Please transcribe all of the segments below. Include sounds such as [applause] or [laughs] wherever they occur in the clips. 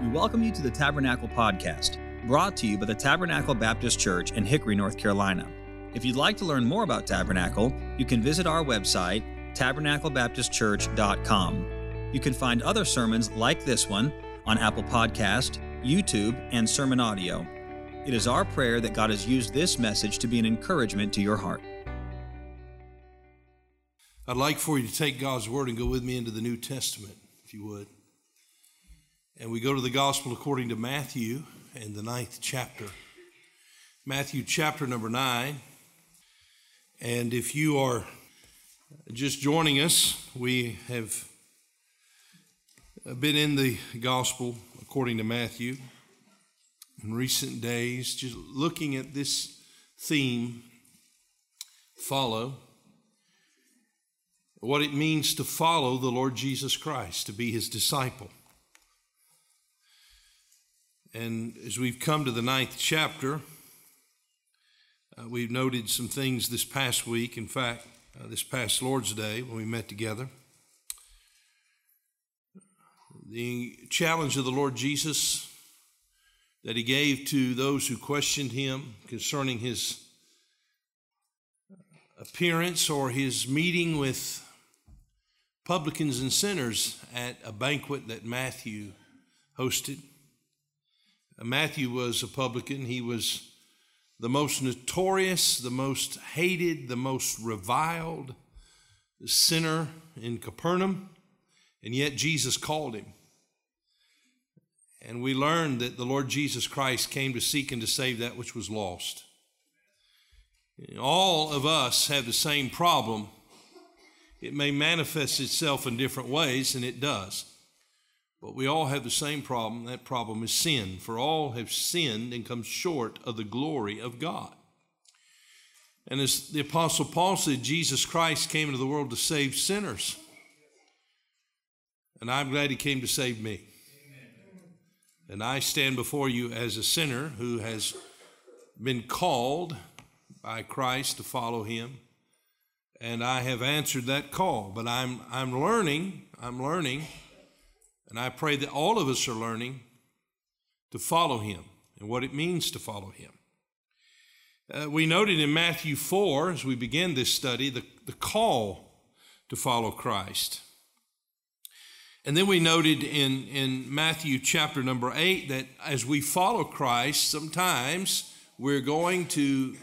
We welcome you to the Tabernacle Podcast, brought to you by the Tabernacle Baptist Church in Hickory, North Carolina. If you'd like to learn more about Tabernacle, you can visit our website, tabernaclebaptistchurch.com. You can find other sermons like this one on Apple Podcast, YouTube, and Sermon Audio. It is our prayer that God has used this message to be an encouragement to your heart. I'd like for you to take God's word and go with me into the New Testament, if you would. And we go to the gospel according to Matthew in the ninth chapter. Matthew chapter number nine. And if you are just joining us, we have been in the gospel according to Matthew in recent days, just looking at this theme follow what it means to follow the Lord Jesus Christ, to be his disciple. And as we've come to the ninth chapter, uh, we've noted some things this past week. In fact, uh, this past Lord's Day when we met together. The challenge of the Lord Jesus that he gave to those who questioned him concerning his appearance or his meeting with publicans and sinners at a banquet that Matthew hosted. Matthew was a publican. He was the most notorious, the most hated, the most reviled sinner in Capernaum, and yet Jesus called him. And we learned that the Lord Jesus Christ came to seek and to save that which was lost. All of us have the same problem. It may manifest itself in different ways, and it does. But we all have the same problem. That problem is sin. For all have sinned and come short of the glory of God. And as the Apostle Paul said, Jesus Christ came into the world to save sinners. And I'm glad he came to save me. And I stand before you as a sinner who has been called by Christ to follow him. And I have answered that call. But I'm, I'm learning, I'm learning and I pray that all of us are learning to follow him and what it means to follow him. Uh, we noted in Matthew 4, as we begin this study, the, the call to follow Christ. And then we noted in, in Matthew chapter number 8 that as we follow Christ, sometimes we're going to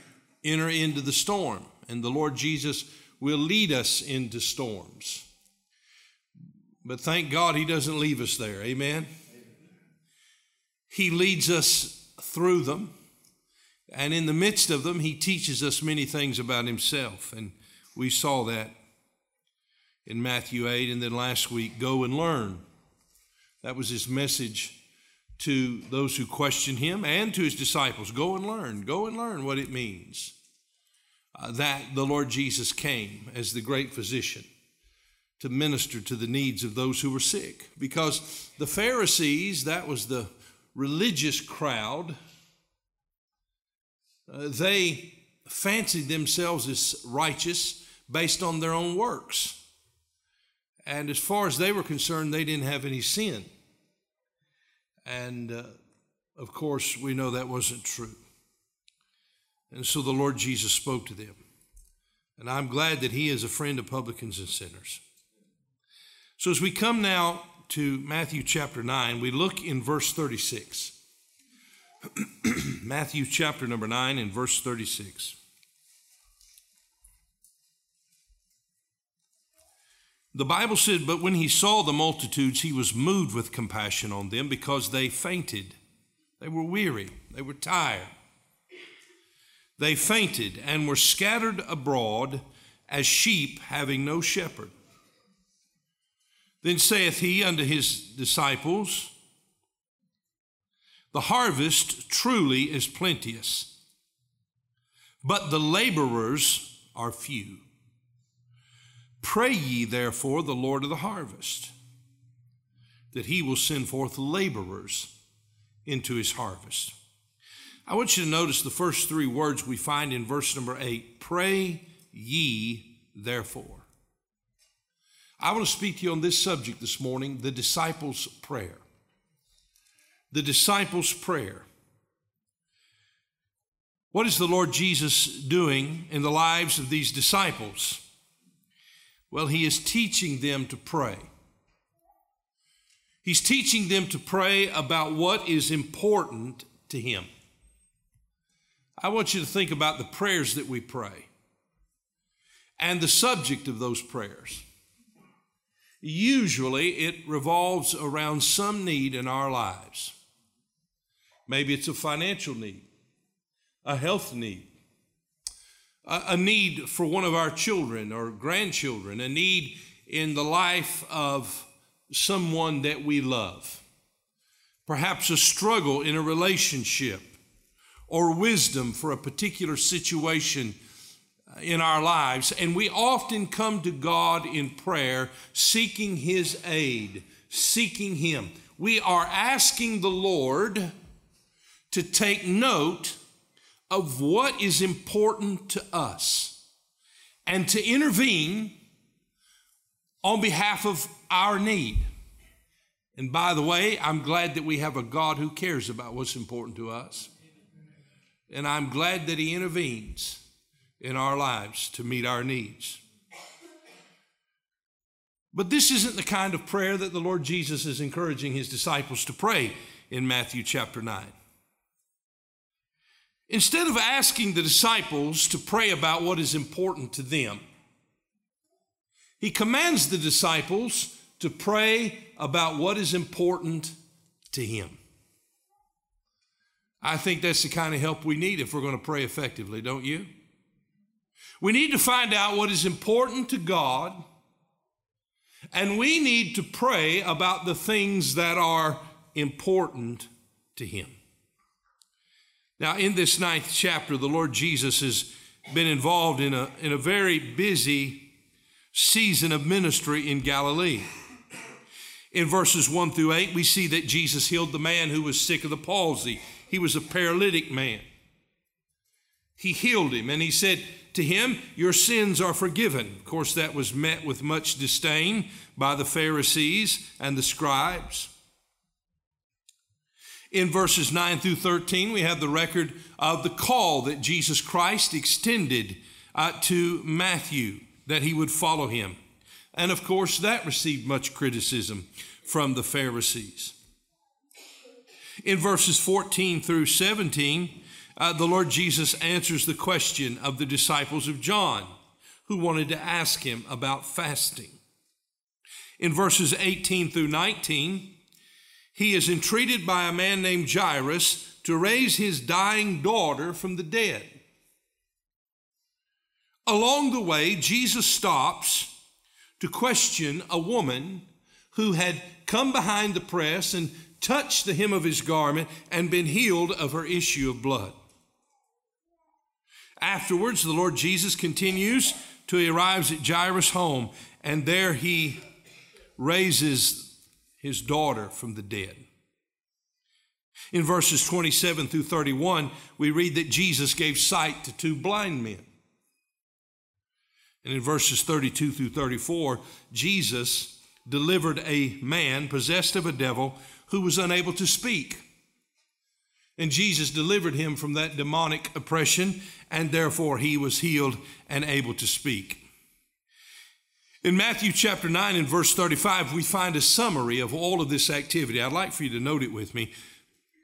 enter into the storm, and the Lord Jesus will lead us into storms. But thank God he doesn't leave us there. Amen. He leads us through them. And in the midst of them, he teaches us many things about himself. And we saw that in Matthew 8. And then last week, go and learn. That was his message to those who questioned him and to his disciples. Go and learn. Go and learn what it means uh, that the Lord Jesus came as the great physician to minister to the needs of those who were sick. Because the Pharisees, that was the religious crowd, uh, they fancied themselves as righteous based on their own works. And as far as they were concerned, they didn't have any sin. And uh, of course, we know that wasn't true. And so the Lord Jesus spoke to them. And I'm glad that He is a friend of publicans and sinners. So as we come now to Matthew chapter 9, we look in verse 36. [clears throat] Matthew chapter number 9 and verse 36. The Bible said, But when he saw the multitudes, he was moved with compassion on them because they fainted. They were weary, they were tired. They fainted and were scattered abroad as sheep having no shepherd. Then saith he unto his disciples, The harvest truly is plenteous, but the laborers are few. Pray ye therefore the Lord of the harvest, that he will send forth laborers into his harvest. I want you to notice the first three words we find in verse number eight pray ye therefore. I want to speak to you on this subject this morning the disciples' prayer. the disciples' prayer. What is the Lord Jesus doing in the lives of these disciples? Well, he is teaching them to pray. He's teaching them to pray about what is important to him. I want you to think about the prayers that we pray and the subject of those prayers. Usually it revolves around some need in our lives. Maybe it's a financial need, a health need, a, need for one of our children or grandchildren, a need in the life of someone that we love, perhaps a struggle in a relationship or wisdom for a particular situation in our lives. And we often come to God in prayer seeking His aid, seeking Him. We are asking the Lord to take note of what is important to us and to intervene on behalf of our need. And by the way, I'm glad that we have a God who cares about what's important to us. And I'm glad that He intervenes in our lives to meet our needs. But this isn't the kind of prayer that the Lord Jesus is encouraging His disciples to pray in Matthew chapter 9. Instead of asking the disciples to pray about what is important to them, he commands the disciples to pray about what is important to him. I think that's the kind of help we need if we're going to pray effectively, don't you? We need to find out what is important to God, and we need to pray about the things that are important to Him. Now, in this ninth chapter, the Lord Jesus has been involved in a, in a very busy season of ministry in Galilee. In verses 1 through 8, we see that Jesus healed the man who was sick of the palsy. He was a paralytic man. He healed him and he said to him, Your sins are forgiven. Of course, that was met with much disdain by the Pharisees and the scribes. In verses 9 through 13, we have the record of the call that Jesus Christ extended uh, to Matthew that he would follow him. And of course, that received much criticism from the Pharisees. In verses 14 through 17, uh, the Lord Jesus answers the question of the disciples of John who wanted to ask him about fasting. In verses 18 through 19, he is entreated by a man named Jairus to raise his dying daughter from the dead. Along the way, Jesus stops to question a woman who had come behind the press and touched the hem of his garment and been healed of her issue of blood. Afterwards, the Lord Jesus continues till he arrives at Jairus' home, and there he raises his daughter from the dead. In verses 27 through 31, we read that Jesus gave sight to two blind men. And in verses 32 through 34, Jesus delivered a man possessed of a devil who was unable to speak. And Jesus delivered him from that demonic oppression, and therefore he was healed and able to speak. In Matthew chapter 9 and verse 35, we find a summary of all of this activity. I'd like for you to note it with me.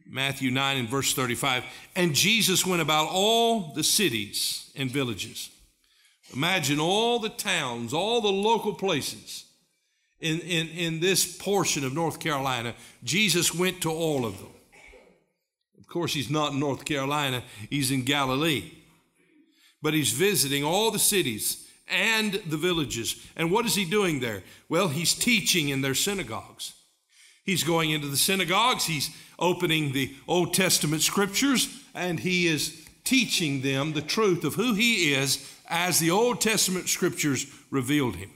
Matthew 9 and verse 35. And Jesus went about all the cities and villages. Imagine all the towns, all the local places in, in, in this portion of North Carolina. Jesus went to all of them. Course, he's not in North Carolina, he's in Galilee. But he's visiting all the cities and the villages. And what is he doing there? Well, he's teaching in their synagogues. He's going into the synagogues, he's opening the Old Testament scriptures, and he is teaching them the truth of who he is as the Old Testament scriptures revealed him.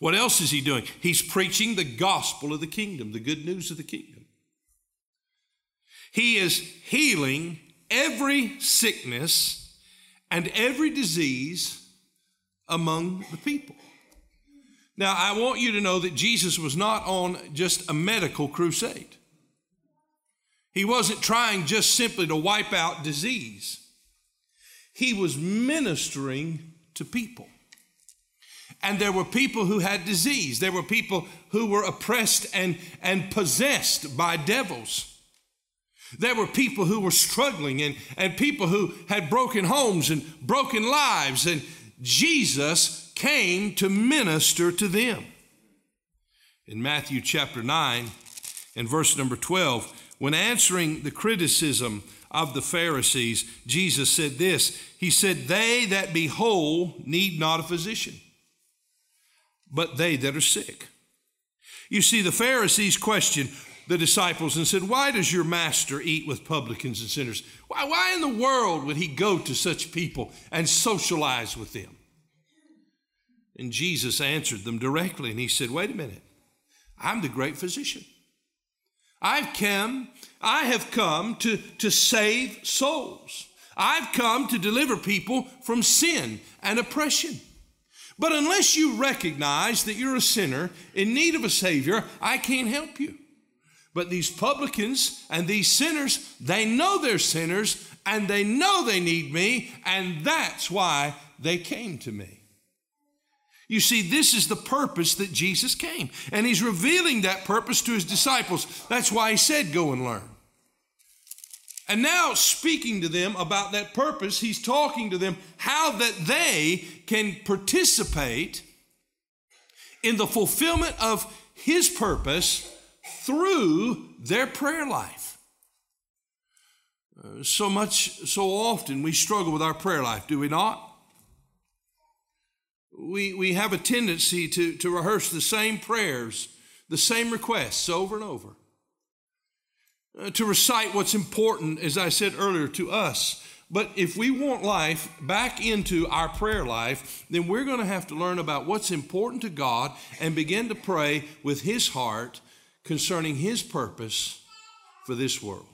What else is he doing? He's preaching the gospel of the kingdom, the good news of the kingdom. He is healing every sickness and every disease among the people. Now, I want you to know that Jesus was not on just a medical crusade. He wasn't trying just simply to wipe out disease, he was ministering to people. And there were people who had disease. There were people who were oppressed and, and possessed by devils. There were people who were struggling and, and people who had broken homes and broken lives. And Jesus came to minister to them. In Matthew chapter 9 and verse number 12, when answering the criticism of the Pharisees, Jesus said this He said, They that be whole need not a physician but they that are sick. You see, the Pharisees questioned the disciples and said, Why does your master eat with publicans and sinners? Why, why in the world would he go to such people and socialize with them? And Jesus answered them directly and he said, Wait a minute, I'm the great physician. I've come, I have come to, to save souls. I've come to deliver people from sin and oppression. But unless you recognize that you're a sinner in need of a Savior, I can't help you. But these publicans and these sinners, they know they're sinners and they know they need me, and that's why they came to me. You see, this is the purpose that Jesus came, and He's revealing that purpose to His disciples. That's why He said, Go and learn. And now, speaking to them about that purpose, he's talking to them how that they can participate in the fulfillment of his purpose through their prayer life. Uh, so much, so often we struggle with our prayer life, do we not? We, we have a tendency to, to rehearse the same prayers, the same requests over and over. Uh, to recite what's important, as I said earlier, to us. But if we want life back into our prayer life, then we're going to have to learn about what's important to God and begin to pray with His heart concerning His purpose for this world.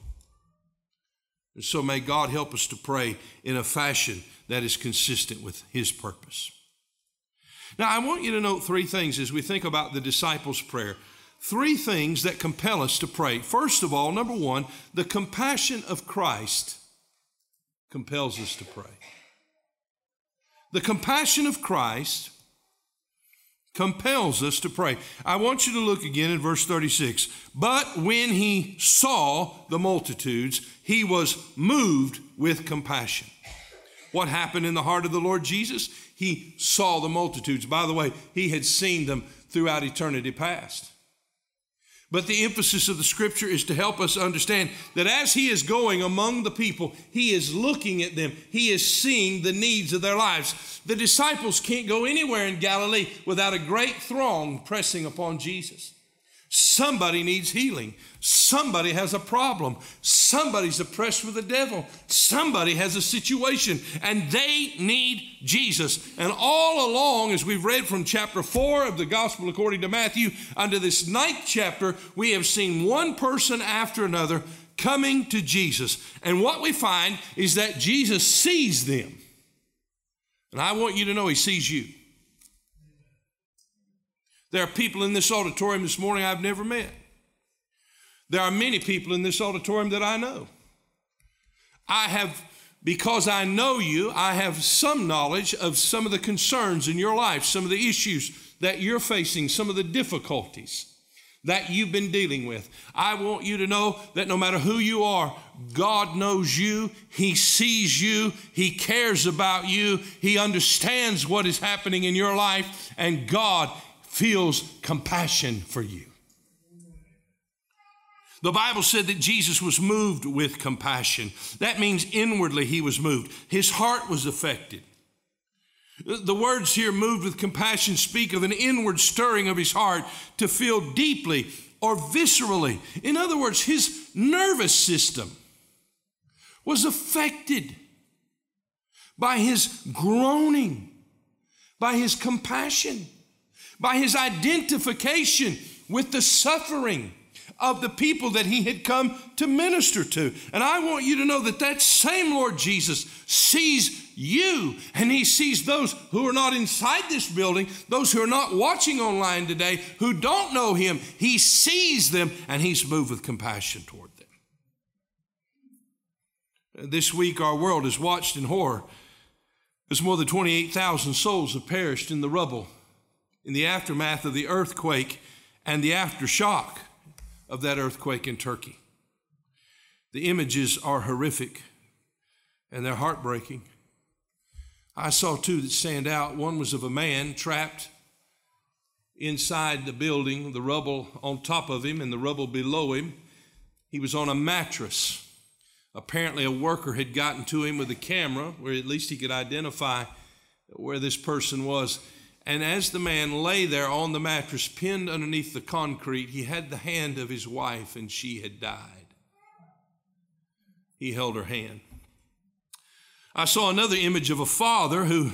And so may God help us to pray in a fashion that is consistent with His purpose. Now, I want you to note three things as we think about the disciples' prayer three things that compel us to pray. First of all, number one, the compassion of Christ compels us to pray. The compassion of Christ compels us to pray. I want you to look again in verse 36. But when he saw the multitudes, he was moved with compassion. What happened in the heart of the Lord Jesus? He saw the multitudes. By the way, he had seen them throughout eternity past. But the emphasis of the scripture is to help us understand that as he is going among the people, he is looking at them, he is seeing the needs of their lives. The disciples can't go anywhere in Galilee without a great throng pressing upon Jesus. Somebody needs healing. Somebody has a problem. Somebody's oppressed with the devil. Somebody has a situation and they need Jesus. And all along, as we've read from chapter 4 of the Gospel according to Matthew, under this ninth chapter, we have seen one person after another coming to Jesus. And what we find is that Jesus sees them. And I want you to know He sees you. There are people in this auditorium this morning I've never met. There are many people in this auditorium that I know. I have, because I know you, I have some knowledge of some of the concerns in your life, some of the issues that you're facing, some of the difficulties that you've been dealing with. I want you to know that no matter who you are, God knows you, He sees you, He cares about you, He understands what is happening in your life, and God feels compassion for you. The Bible said that Jesus was moved with compassion. That means inwardly he was moved. His heart was affected. The words here, moved with compassion, speak of an inward stirring of his heart to feel deeply or viscerally. In other words, his nervous system was affected by his groaning, by his compassion by his identification with the suffering of the people that he had come to minister to. And I want you to know that that same Lord Jesus sees you and he sees those who are not inside this building, those who are not watching online today, who don't know him. He sees them and he's moved with compassion toward them. This week, our world is watched in horror as more than 28,000 souls have perished in the rubble in the aftermath of the earthquake and the aftershock of that earthquake in Turkey. The images are horrific and they're heartbreaking. I saw two that stand out. One was of a man trapped inside the building, the rubble on top of him and the rubble below him. He was on a mattress. Apparently, a worker had gotten to him with a camera where at least he could identify where this person was. And as the man lay there on the mattress, pinned underneath the concrete, he had the hand of his wife, and she had died. He held her hand. I saw another image of a father who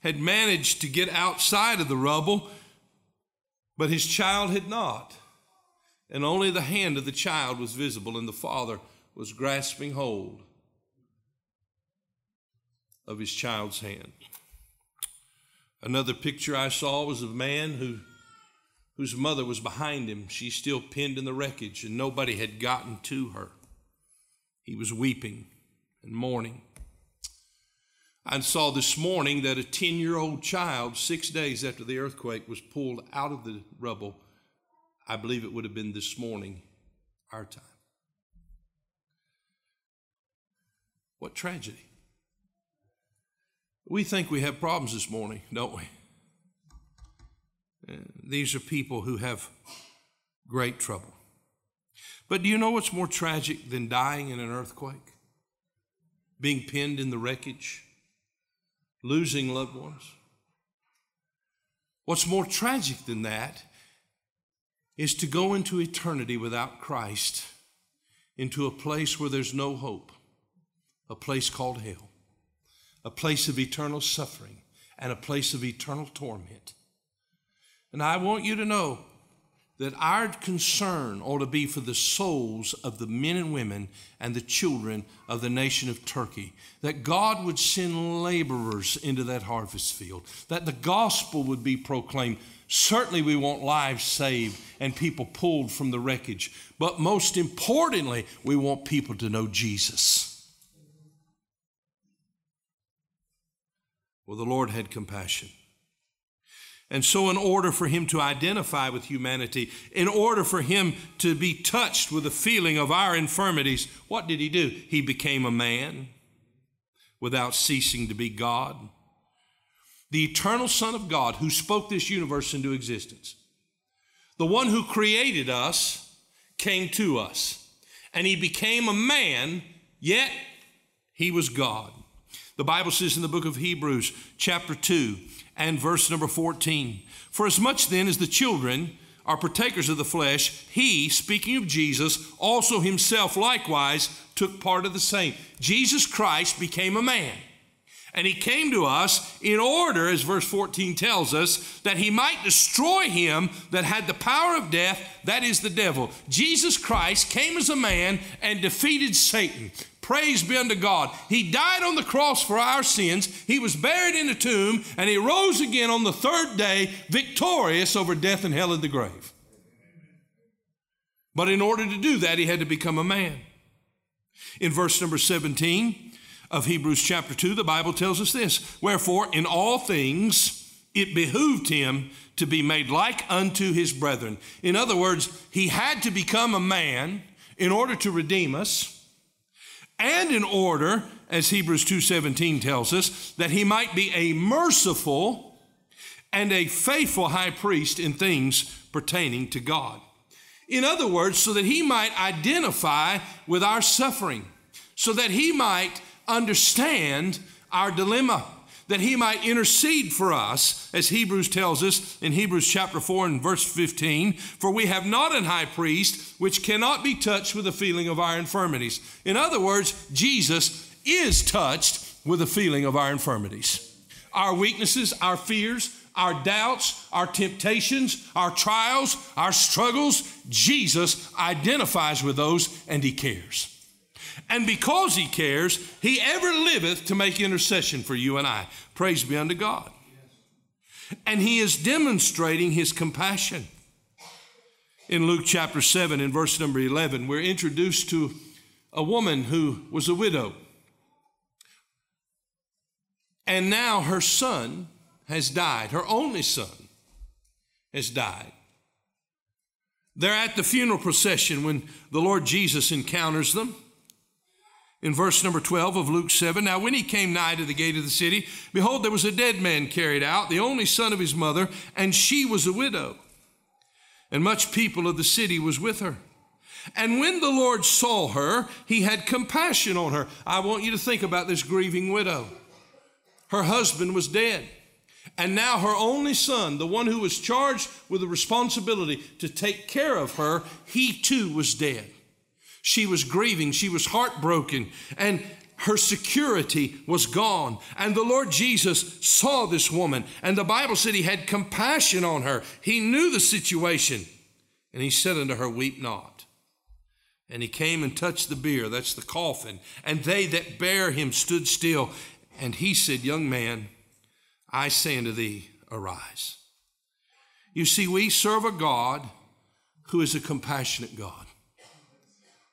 had managed to get outside of the rubble, but his child had not. And only the hand of the child was visible, and the father was grasping hold of his child's hand. Another picture I saw was of a man who, whose mother was behind him. She's still pinned in the wreckage, and nobody had gotten to her. He was weeping and mourning. I saw this morning that a 10 year old child, six days after the earthquake, was pulled out of the rubble. I believe it would have been this morning, our time. What tragedy. We think we have problems this morning, don't we? These are people who have great trouble. But do you know what's more tragic than dying in an earthquake? Being pinned in the wreckage? losing loved ones. What's more tragic than that is to go into eternity without Christ, into a place where there's no hope, a place called hell, a place of eternal suffering, and a place of eternal torment. And I want you to know that our concern ought to be for the souls of the men and women and the children of the nation of Turkey. That God would send laborers into that harvest field, that the gospel would be proclaimed. Certainly, we want lives saved and people pulled from the wreckage, but most importantly, we want people to know Jesus. Well, the Lord had compassion. And so, in order for him to identify with humanity, in order for him to be touched with the feeling of our infirmities, what did he do? He became a man without ceasing to be God. The eternal Son of God who spoke this universe into existence, the one who created us, came to us. And he became a man, yet he was God. The Bible says in the book of Hebrews, chapter 2, and verse number 14. For as much then as the children are partakers of the flesh, he, speaking of Jesus, also himself likewise took part of the same. Jesus Christ became a man. And he came to us in order, as verse 14 tells us, that he might destroy him that had the power of death, that is the devil. Jesus Christ came as a man and defeated Satan. Praise be unto God. He died on the cross for our sins. He was buried in a tomb, and he rose again on the third day, victorious over death and hell and the grave. But in order to do that, he had to become a man. In verse number 17 of Hebrews chapter 2, the Bible tells us this Wherefore, in all things, it behooved him to be made like unto his brethren. In other words, he had to become a man in order to redeem us and in order, as Hebrews 2:17 tells us, that he might be a merciful and a faithful high priest in things pertaining to God. In other words, so that he might identify with our suffering, so that he might understand our dilemma that he might intercede for us, as Hebrews tells us in Hebrews chapter 4 and verse 15. For we have not an high priest which cannot be touched with the feeling of our infirmities. In other words, Jesus is touched with the feeling of our infirmities. Our weaknesses, our fears, our doubts, our temptations, our trials, our struggles, Jesus identifies with those and he cares. And because he cares, he ever liveth to make intercession for you and I. Praise be unto God. And he is demonstrating his compassion. In Luke chapter 7, in verse number 11, we're introduced to a woman who was a widow. And now her son has died, her only son has died. They're at the funeral procession when the Lord Jesus encounters them. In verse number 12 of Luke 7, now when he came nigh to the gate of the city, behold, there was a dead man carried out, the only son of his mother, and she was a widow. And much people of the city was with her. And when the Lord saw her, he had compassion on her. I want you to think about this grieving widow. Her husband was dead. And now her only son, the one who was charged with the responsibility to take care of her, he too was dead. She was grieving, she was heartbroken, and her security was gone. And the Lord Jesus saw this woman, and the Bible said he had compassion on her. He knew the situation, and he said unto her, Weep not. And he came and touched the bier, that's the coffin, and they that bare him stood still. And he said, Young man, I say unto thee, arise. You see, we serve a God who is a compassionate God,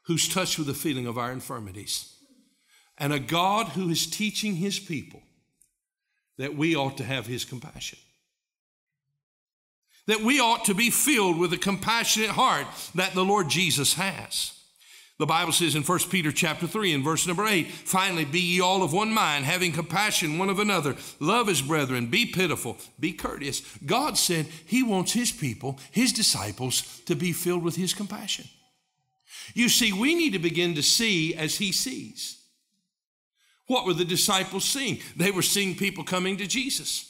who's touched with the feeling of our infirmities, and a God who is teaching his people that we ought to have his compassion. That we ought to be filled with a compassionate heart that the Lord Jesus has. The Bible says in 1 Peter chapter 3 and verse number 8, finally be ye all of one mind, having compassion one of another, love his brethren, be pitiful, be courteous. God said he wants his people, his disciples, to be filled with his compassion. You see, we need to begin to see as he sees. What were the disciples seeing? They were seeing people coming to Jesus.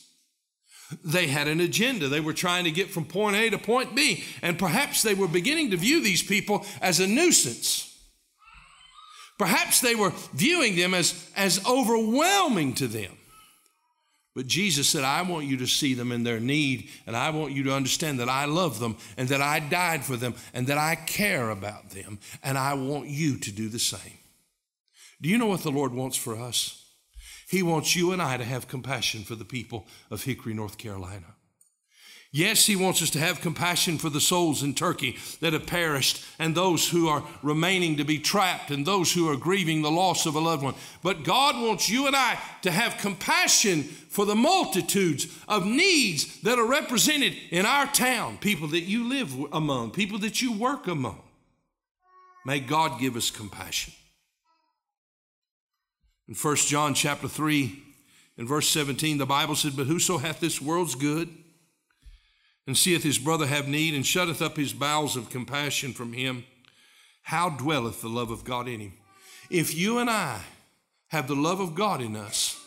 They had an agenda. They were trying to get from point A to point B. And perhaps they were beginning to view these people as a nuisance. Perhaps they were viewing them as, as overwhelming to them. But Jesus said, I want you to see them in their need, and I want you to understand that I love them, and that I died for them, and that I care about them, and I want you to do the same. Do you know what the Lord wants for us? He wants you and I to have compassion for the people of Hickory, North Carolina. Yes, he wants us to have compassion for the souls in Turkey that have perished and those who are remaining to be trapped and those who are grieving the loss of a loved one. But God wants you and I to have compassion for the multitudes of needs that are represented in our town, people that you live among, people that you work among. May God give us compassion. In 1 John chapter 3 in verse 17, the Bible said, But whoso hath this world's good, and seeth his brother have need, and shutteth up his bowels of compassion from him, how dwelleth the love of God in him? If you and I have the love of God in us,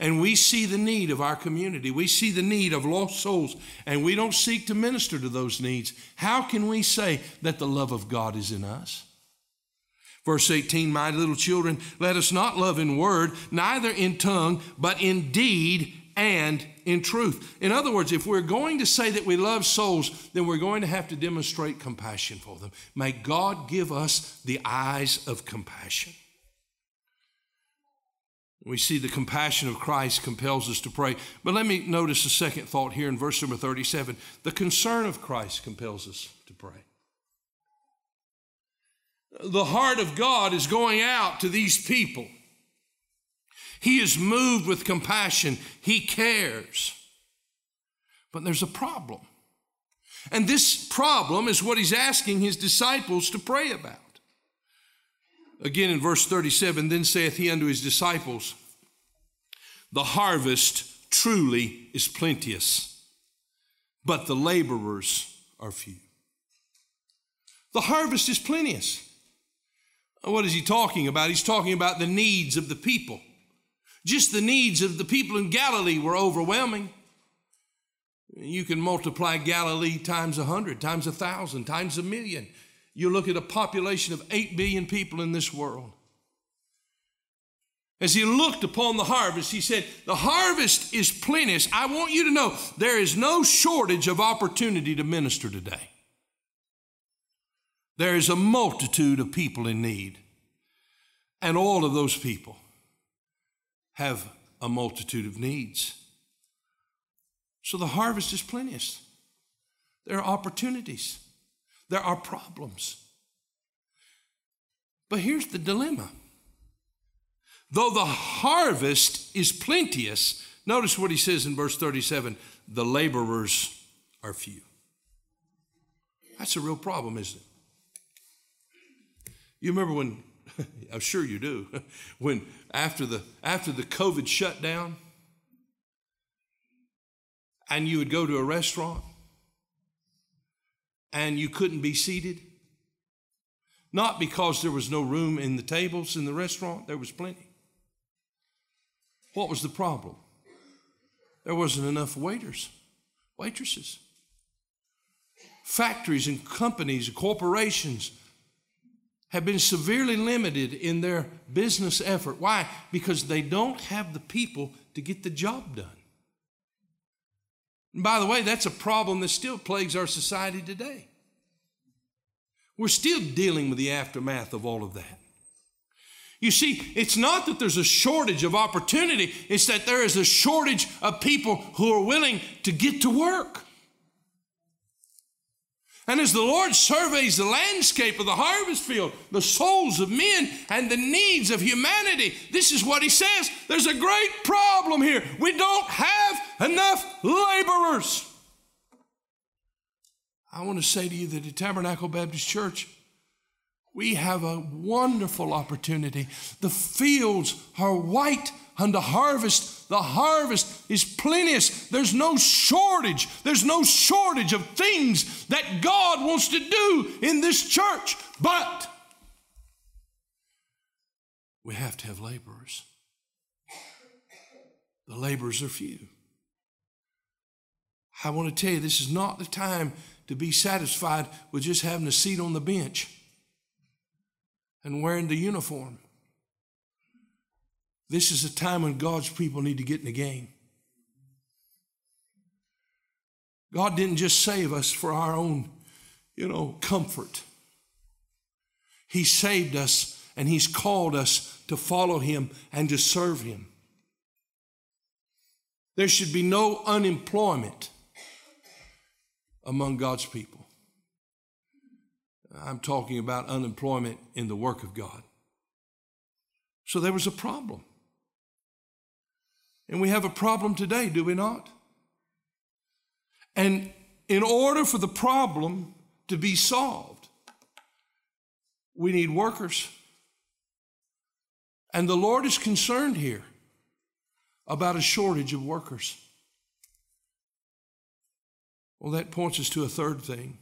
and we see the need of our community, we see the need of lost souls, and we don't seek to minister to those needs, how can we say that the love of God is in us? Verse 18, my little children, let us not love in word, neither in tongue, but in deed and in truth. In other words, if we're going to say that we love souls, then we're going to have to demonstrate compassion for them. May God give us the eyes of compassion. We see the compassion of Christ compels us to pray. But let me notice a second thought here in verse number 37. The concern of Christ compels us to pray. The heart of God is going out to these people. He is moved with compassion. He cares. But there's a problem. And this problem is what he's asking his disciples to pray about. Again in verse 37 Then saith he unto his disciples, The harvest truly is plenteous, but the laborers are few. The harvest is plenteous. What is he talking about? He's talking about the needs of the people. Just the needs of the people in Galilee were overwhelming. You can multiply Galilee times a hundred, times a thousand, times a million. You look at a population of eight billion people in this world. As he looked upon the harvest, he said, The harvest is plenteous. I want you to know there is no shortage of opportunity to minister today. There is a multitude of people in need. And all of those people have a multitude of needs. So the harvest is plenteous. There are opportunities, there are problems. But here's the dilemma Though the harvest is plenteous, notice what he says in verse 37 the laborers are few. That's a real problem, isn't it? You remember when, [laughs] I'm sure you do, [laughs] when after the, after the COVID shutdown, and you would go to a restaurant and you couldn't be seated? Not because there was no room in the tables in the restaurant, there was plenty. What was the problem? There wasn't enough waiters, waitresses. Factories and companies and corporations have been severely limited in their business effort. Why? Because they don't have the people to get the job done. And by the way, that's a problem that still plagues our society today. We're still dealing with the aftermath of all of that. You see, it's not that there's a shortage of opportunity, it's that there is a shortage of people who are willing to get to work. And as the Lord surveys the landscape of the harvest field, the souls of men, and the needs of humanity, this is what he says there's a great problem here. We don't have enough laborers. I want to say to you that at Tabernacle Baptist Church, we have a wonderful opportunity. The fields are white unto harvest. The harvest is plenteous. There's no shortage. There's no shortage of things that God wants to do in this church. But we have to have laborers. The laborers are few. I want to tell you, this is not the time to be satisfied with just having a seat on the bench and wearing the uniform. This is a time when God's people need to get in the game. God didn't just save us for our own, you know, comfort. He saved us and He's called us to follow Him and to serve Him. There should be no unemployment among God's people. I'm talking about unemployment in the work of God. So there was a problem. And we have a problem today, do we not? And in order for the problem to be solved, we need workers. And the Lord is concerned here about a shortage of workers. Well, that points us to a third thing,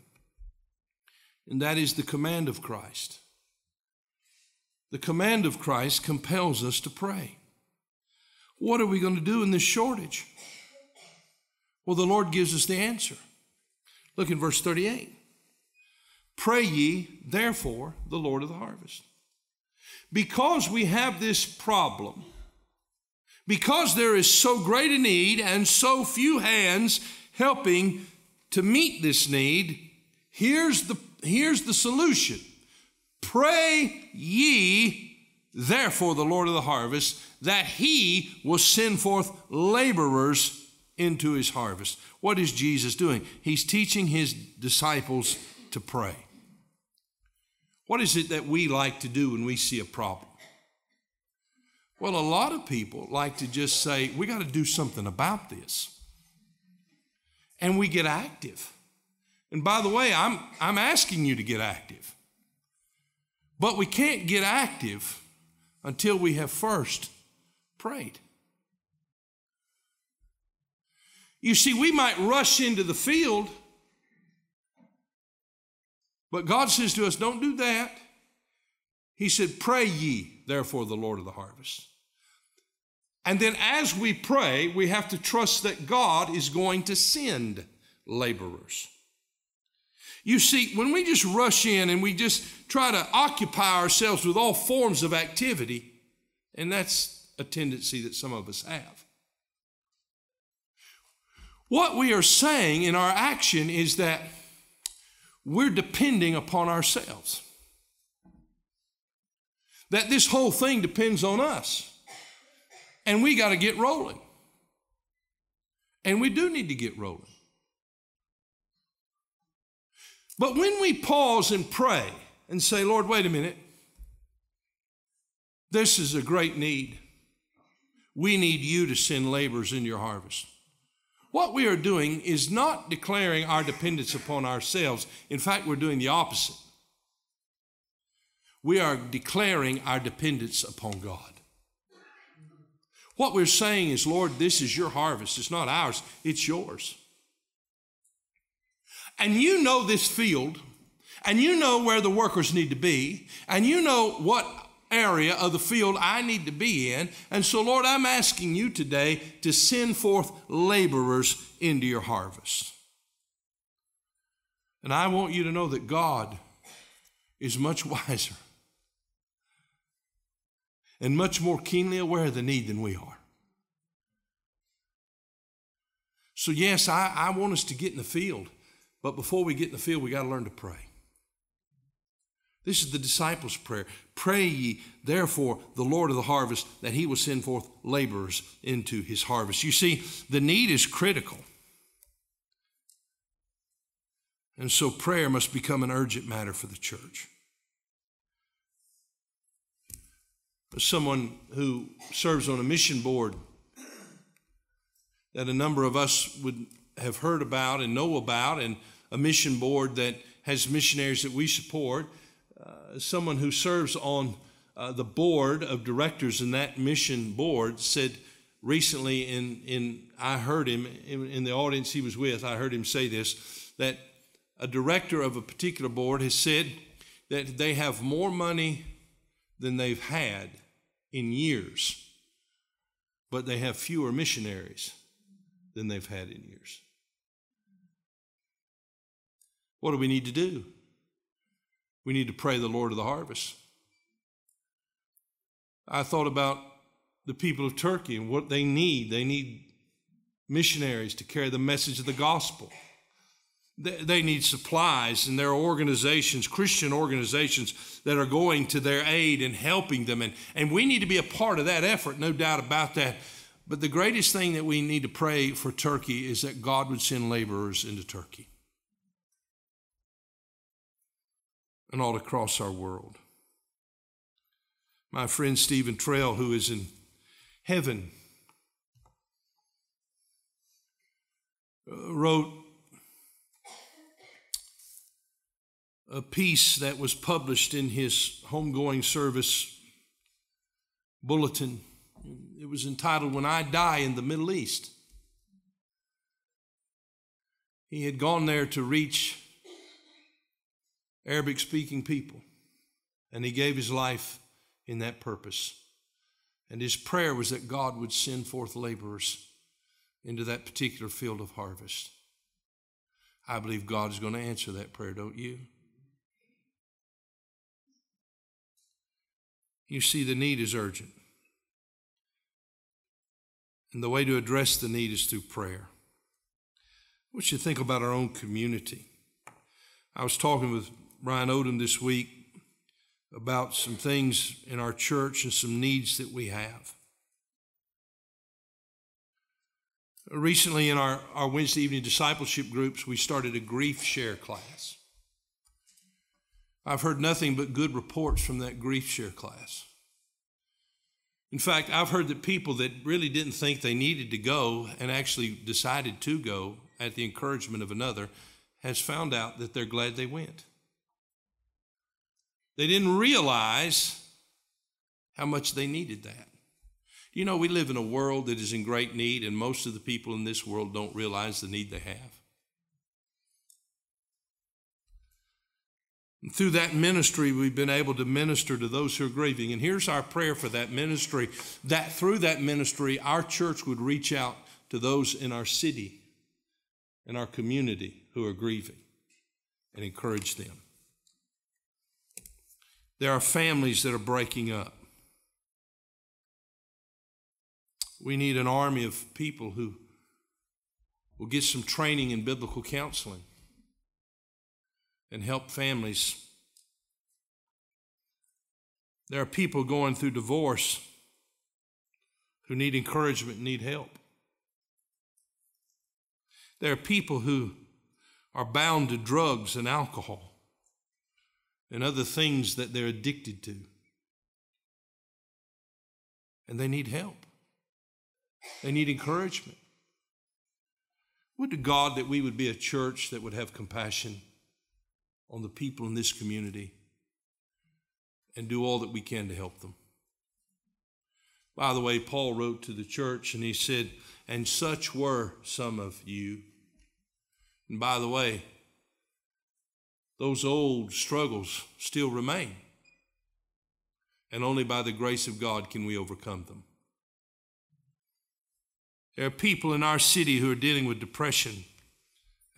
and that is the command of Christ. The command of Christ compels us to pray. What are we going to do in this shortage? Well, the Lord gives us the answer. Look in verse 38. Pray ye, therefore, the Lord of the harvest. Because we have this problem, because there is so great a need and so few hands helping to meet this need, here's the, here's the solution. Pray ye, therefore, the Lord of the harvest, that he will send forth laborers into his harvest. What is Jesus doing? He's teaching his disciples to pray. What is it that we like to do when we see a problem? Well, a lot of people like to just say, we got to do something about this and we get active. And by the way, I'm, I'm asking you to get active. But we can't get active until we have first prayed. You see, we might rush into the field, but God says to us, don't do that. He said, Pray ye, therefore, the Lord of the harvest. And then as we pray, we have to trust that God is going to send laborers. You see, when we just rush in and we just try to occupy ourselves with all forms of activity, and that's a tendency that some of us have. What we are saying in our action is that we're depending upon ourselves. That this whole thing depends on us. And we got to get rolling. And we do need to get rolling. But when we pause and pray and say, Lord, wait a minute, This is a great need. We need you to send laborers in your harvest. What we are doing is not declaring our dependence upon ourselves. In fact, we're doing the opposite. We are declaring our dependence upon God. What we're saying is, Lord, this is your harvest. It's not ours, it's yours. And you know this field, and you know where the workers need to be, and you know what area of the field I need to be in. And so, Lord, I'm asking you today to send forth laborers into your harvest. And I want you to know that God is much [laughs] wiser and much more keenly aware of the need than we are. So, yes, I, I want us to get in the field, but before we get in the field, we got to learn to pray. This is the disciples' prayer. Pray ye, therefore, the Lord of the harvest, that he will send forth laborers into his harvest. You see, the need is critical. And so prayer must become an urgent matter for the church. As someone who serves on a mission board that a number of us would have heard about and know about, and a mission board that has missionaries that we support uh, someone who serves on uh, the board of directors in that mission board said recently in, in I heard him in, in the audience he was with, I heard him say this, that a director of a particular board has said that they have more money than they've had in years, but they have fewer missionaries than they've had in years. What do we need to do? We need to pray the Lord of the harvest. I thought about the people of Turkey and what they need. They need missionaries to carry the message of the gospel. They need supplies, and there are organizations, Christian organizations, that are going to their aid and helping them. And, and we need to be a part of that effort, no doubt about that. But the greatest thing that we need to pray for Turkey is that God would send laborers into Turkey. And all across our world. My friend Stephen Trail, who is in heaven, uh, wrote a piece that was published in his homegoing service bulletin. It was entitled When I Die in the Middle East. He had gone there to reach Arabic speaking people. And he gave his life in that purpose. And his prayer was that God would send forth laborers into that particular field of harvest. I believe God is going to answer that prayer, don't you? You see, the need is urgent. And the way to address the need is through prayer. I want you to think about our own community. I was talking with Brian Odom this week about some things in our church and some needs that we have. Recently, in our, our Wednesday evening discipleship groups, we started a grief share class. I've heard nothing but good reports from that grief share class. In fact, I've heard that people that really didn't think they needed to go and actually decided to go at the encouragement of another has found out that they're glad they went. They didn't realize how much they needed that. You know, we live in a world that is in great need, and most of the people in this world don't realize the need they have. And through that ministry, we've been able to minister to those who are grieving. And here's our prayer for that ministry that through that ministry, our church would reach out to those in our city and our community who are grieving and encourage them. There are families that are breaking up. We need an army of people who will get some training in biblical counseling and help families. There are people going through divorce who need encouragement, and need help. There are people who are bound to drugs and alcohol and other things that they're addicted to. and they need help. They need encouragement. Would to God that we would be a church that would have compassion on the people in this community and do all that we can to help them. By the way, Paul wrote to the church and he said, And such were some of you. And by the way, those old struggles still remain. And only by the grace of God can we overcome them. There are people in our city who are dealing with depression,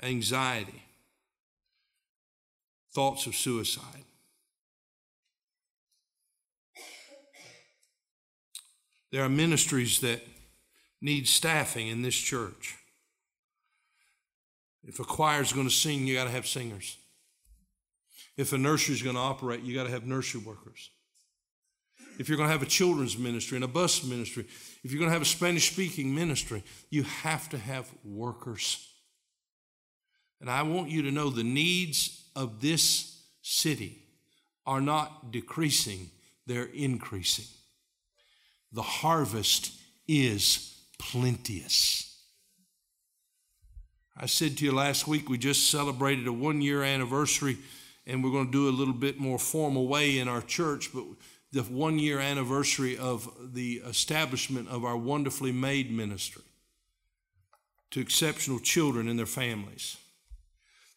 anxiety, thoughts of suicide. There are ministries that need staffing in this church. If a choir is going to sing, you got to have singers. If a nursery is going to operate, you got to have nursery workers. If you're going to have a children's ministry and a bus ministry, if you're going to have a Spanish speaking ministry, you have to have workers. And I want you to know the needs of this city are not decreasing, they're increasing. The harvest is plenteous. I said to you last week, we just celebrated a one year anniversary, and we're going to do a little bit more formal way in our church, but the one year anniversary of the establishment of our wonderfully made ministry to exceptional children and their families.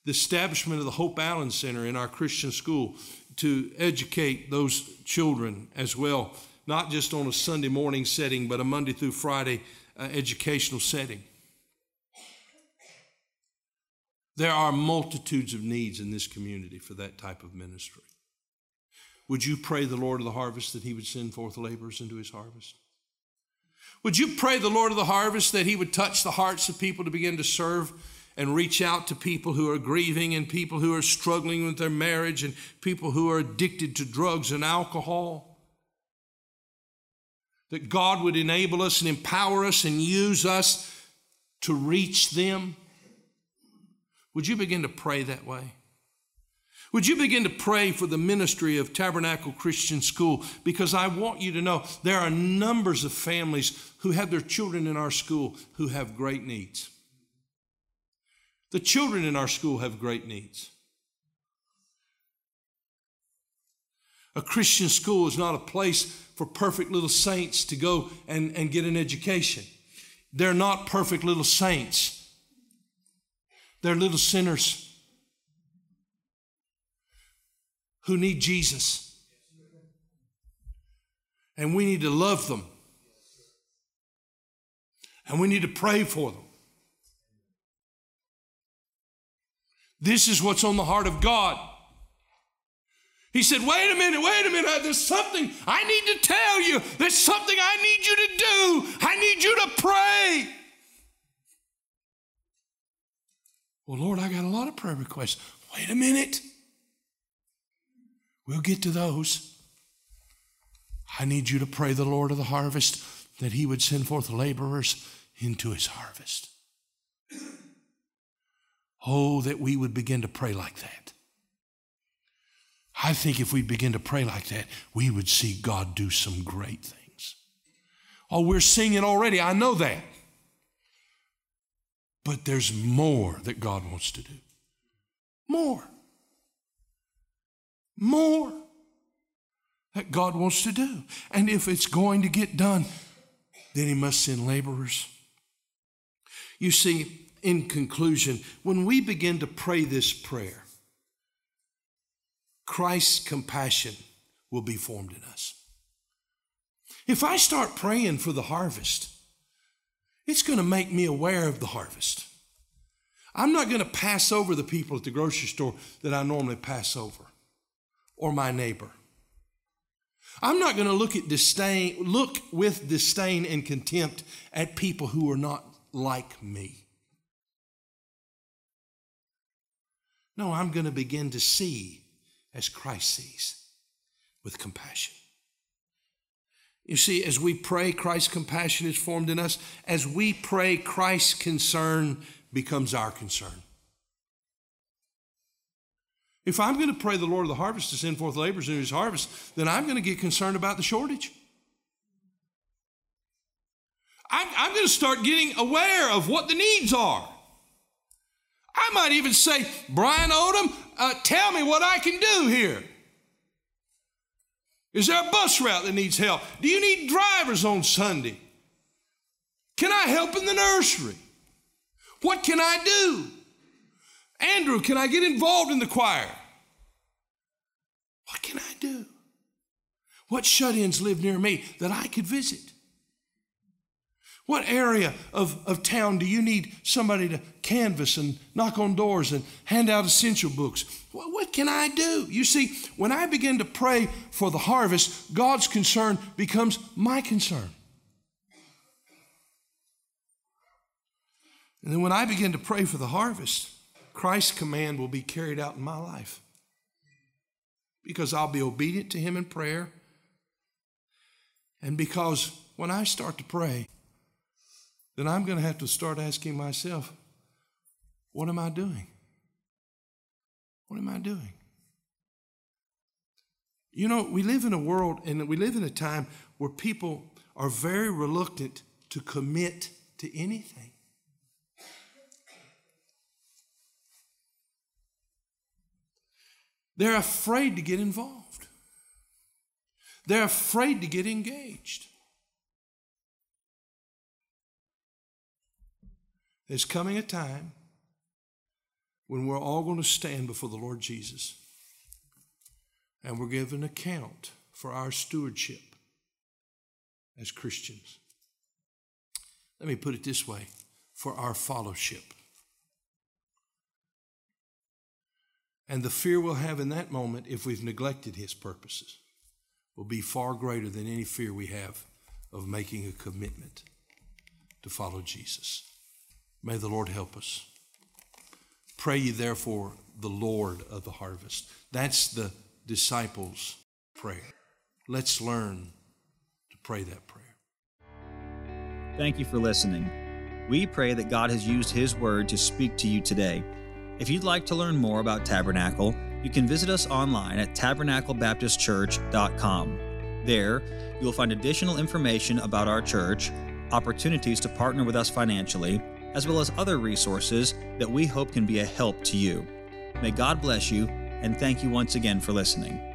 The establishment of the Hope Allen Center in our Christian school to educate those children as well, not just on a Sunday morning setting, but a Monday through Friday uh, educational setting. There are multitudes of needs in this community for that type of ministry. Would you pray the Lord of the harvest that he would send forth laborers into his harvest? Would you pray the Lord of the harvest that he would touch the hearts of people to begin to serve and reach out to people who are grieving and people who are struggling with their marriage and people who are addicted to drugs and alcohol? That God would enable us and empower us and use us to reach them? Would you begin to pray that way? Would you begin to pray for the ministry of Tabernacle Christian School? Because I want you to know there are numbers of families who have their children in our school who have great needs. The children in our school have great needs. A Christian school is not a place for perfect little saints to go and, and get an education. They're not perfect little saints, they're little sinners who need Jesus. And we need to love them. And we need to pray for them. This is what's on the heart of God. He said, Wait a minute, wait a minute. Uh, there's something I need to tell you. There's something I need you to do. I need you to pray. Well, Lord, I got a lot of prayer requests. Wait a minute. We'll get to those. I need you to pray the Lord of the harvest that he would send forth laborers into his harvest. Oh, that we would begin to pray like that. I think if we begin to pray like that, we would see God do some great things. Oh, we're singing already. I know that. But there's more that God wants to do. More more that God wants to do. And if it's going to get done, then He must send laborers. You see, in conclusion, when we begin to pray this prayer, Christ's compassion will be formed in us. If I start praying for the harvest, it's going to make me aware of the harvest. I'm not going to pass over the people at the grocery store that I normally pass over or my neighbor. I'm not going to look at disdain, look with disdain and contempt at people who are not like me. No, I'm going to begin to see as Christ sees with compassion. You see, as we pray, Christ's compassion is formed in us. As we pray, Christ's concern becomes our concern. If I'm going to pray the Lord of the harvest to send forth laborers into his harvest, then I'm going to get concerned about the shortage. I'm, I'm going to start getting aware of what the needs are. I might even say, Brian Odom, uh, tell me what I can do here. Is there a bus route that needs help? Do you need drivers on Sunday? Can I help in the nursery? What can I do? Andrew, can I get involved in the choir? What can I do? What shut ins live near me that I could visit? What area of, of town do you need somebody to canvass and knock on doors and hand out essential books? What, what can I do? You see, when I begin to pray for the harvest, God's concern becomes my concern. And then when I begin to pray for the harvest, Christ's command will be carried out in my life because I'll be obedient to Him in prayer. And because when I start to pray, then I'm going to have to start asking myself, what am I doing? What am I doing? You know, we live in a world and we live in a time where people are very reluctant to commit to anything. They're afraid to get involved. They're afraid to get engaged. There's coming a time when we're all going to stand before the Lord Jesus and we're given account for our stewardship as Christians. Let me put it this way for our fellowship. And the fear we'll have in that moment if we've neglected His purposes will be far greater than any fear we have of making a commitment to follow Jesus. May the Lord help us. Pray ye therefore the Lord of the harvest. That's the disciples' prayer. Let's learn to pray that prayer. Thank you for listening. We pray that God has used His Word to speak to you today. If you'd like to learn more about Tabernacle, you can visit us online at tabernaclebaptistchurch.com. There, you'll find additional information about our church, opportunities to partner with us financially, as well as other resources that we hope can be a help to you. May God bless you, and thank you once again for listening.